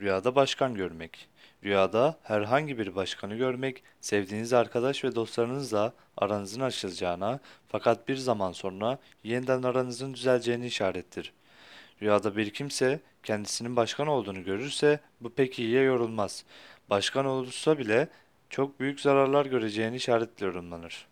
Rüyada başkan görmek. Rüyada herhangi bir başkanı görmek, sevdiğiniz arkadaş ve dostlarınızla aranızın açılacağına fakat bir zaman sonra yeniden aranızın düzeleceğini işarettir. Rüyada bir kimse kendisinin başkan olduğunu görürse bu pek iyiye yorulmaz. Başkan olursa bile çok büyük zararlar göreceğini işaretle yorumlanır.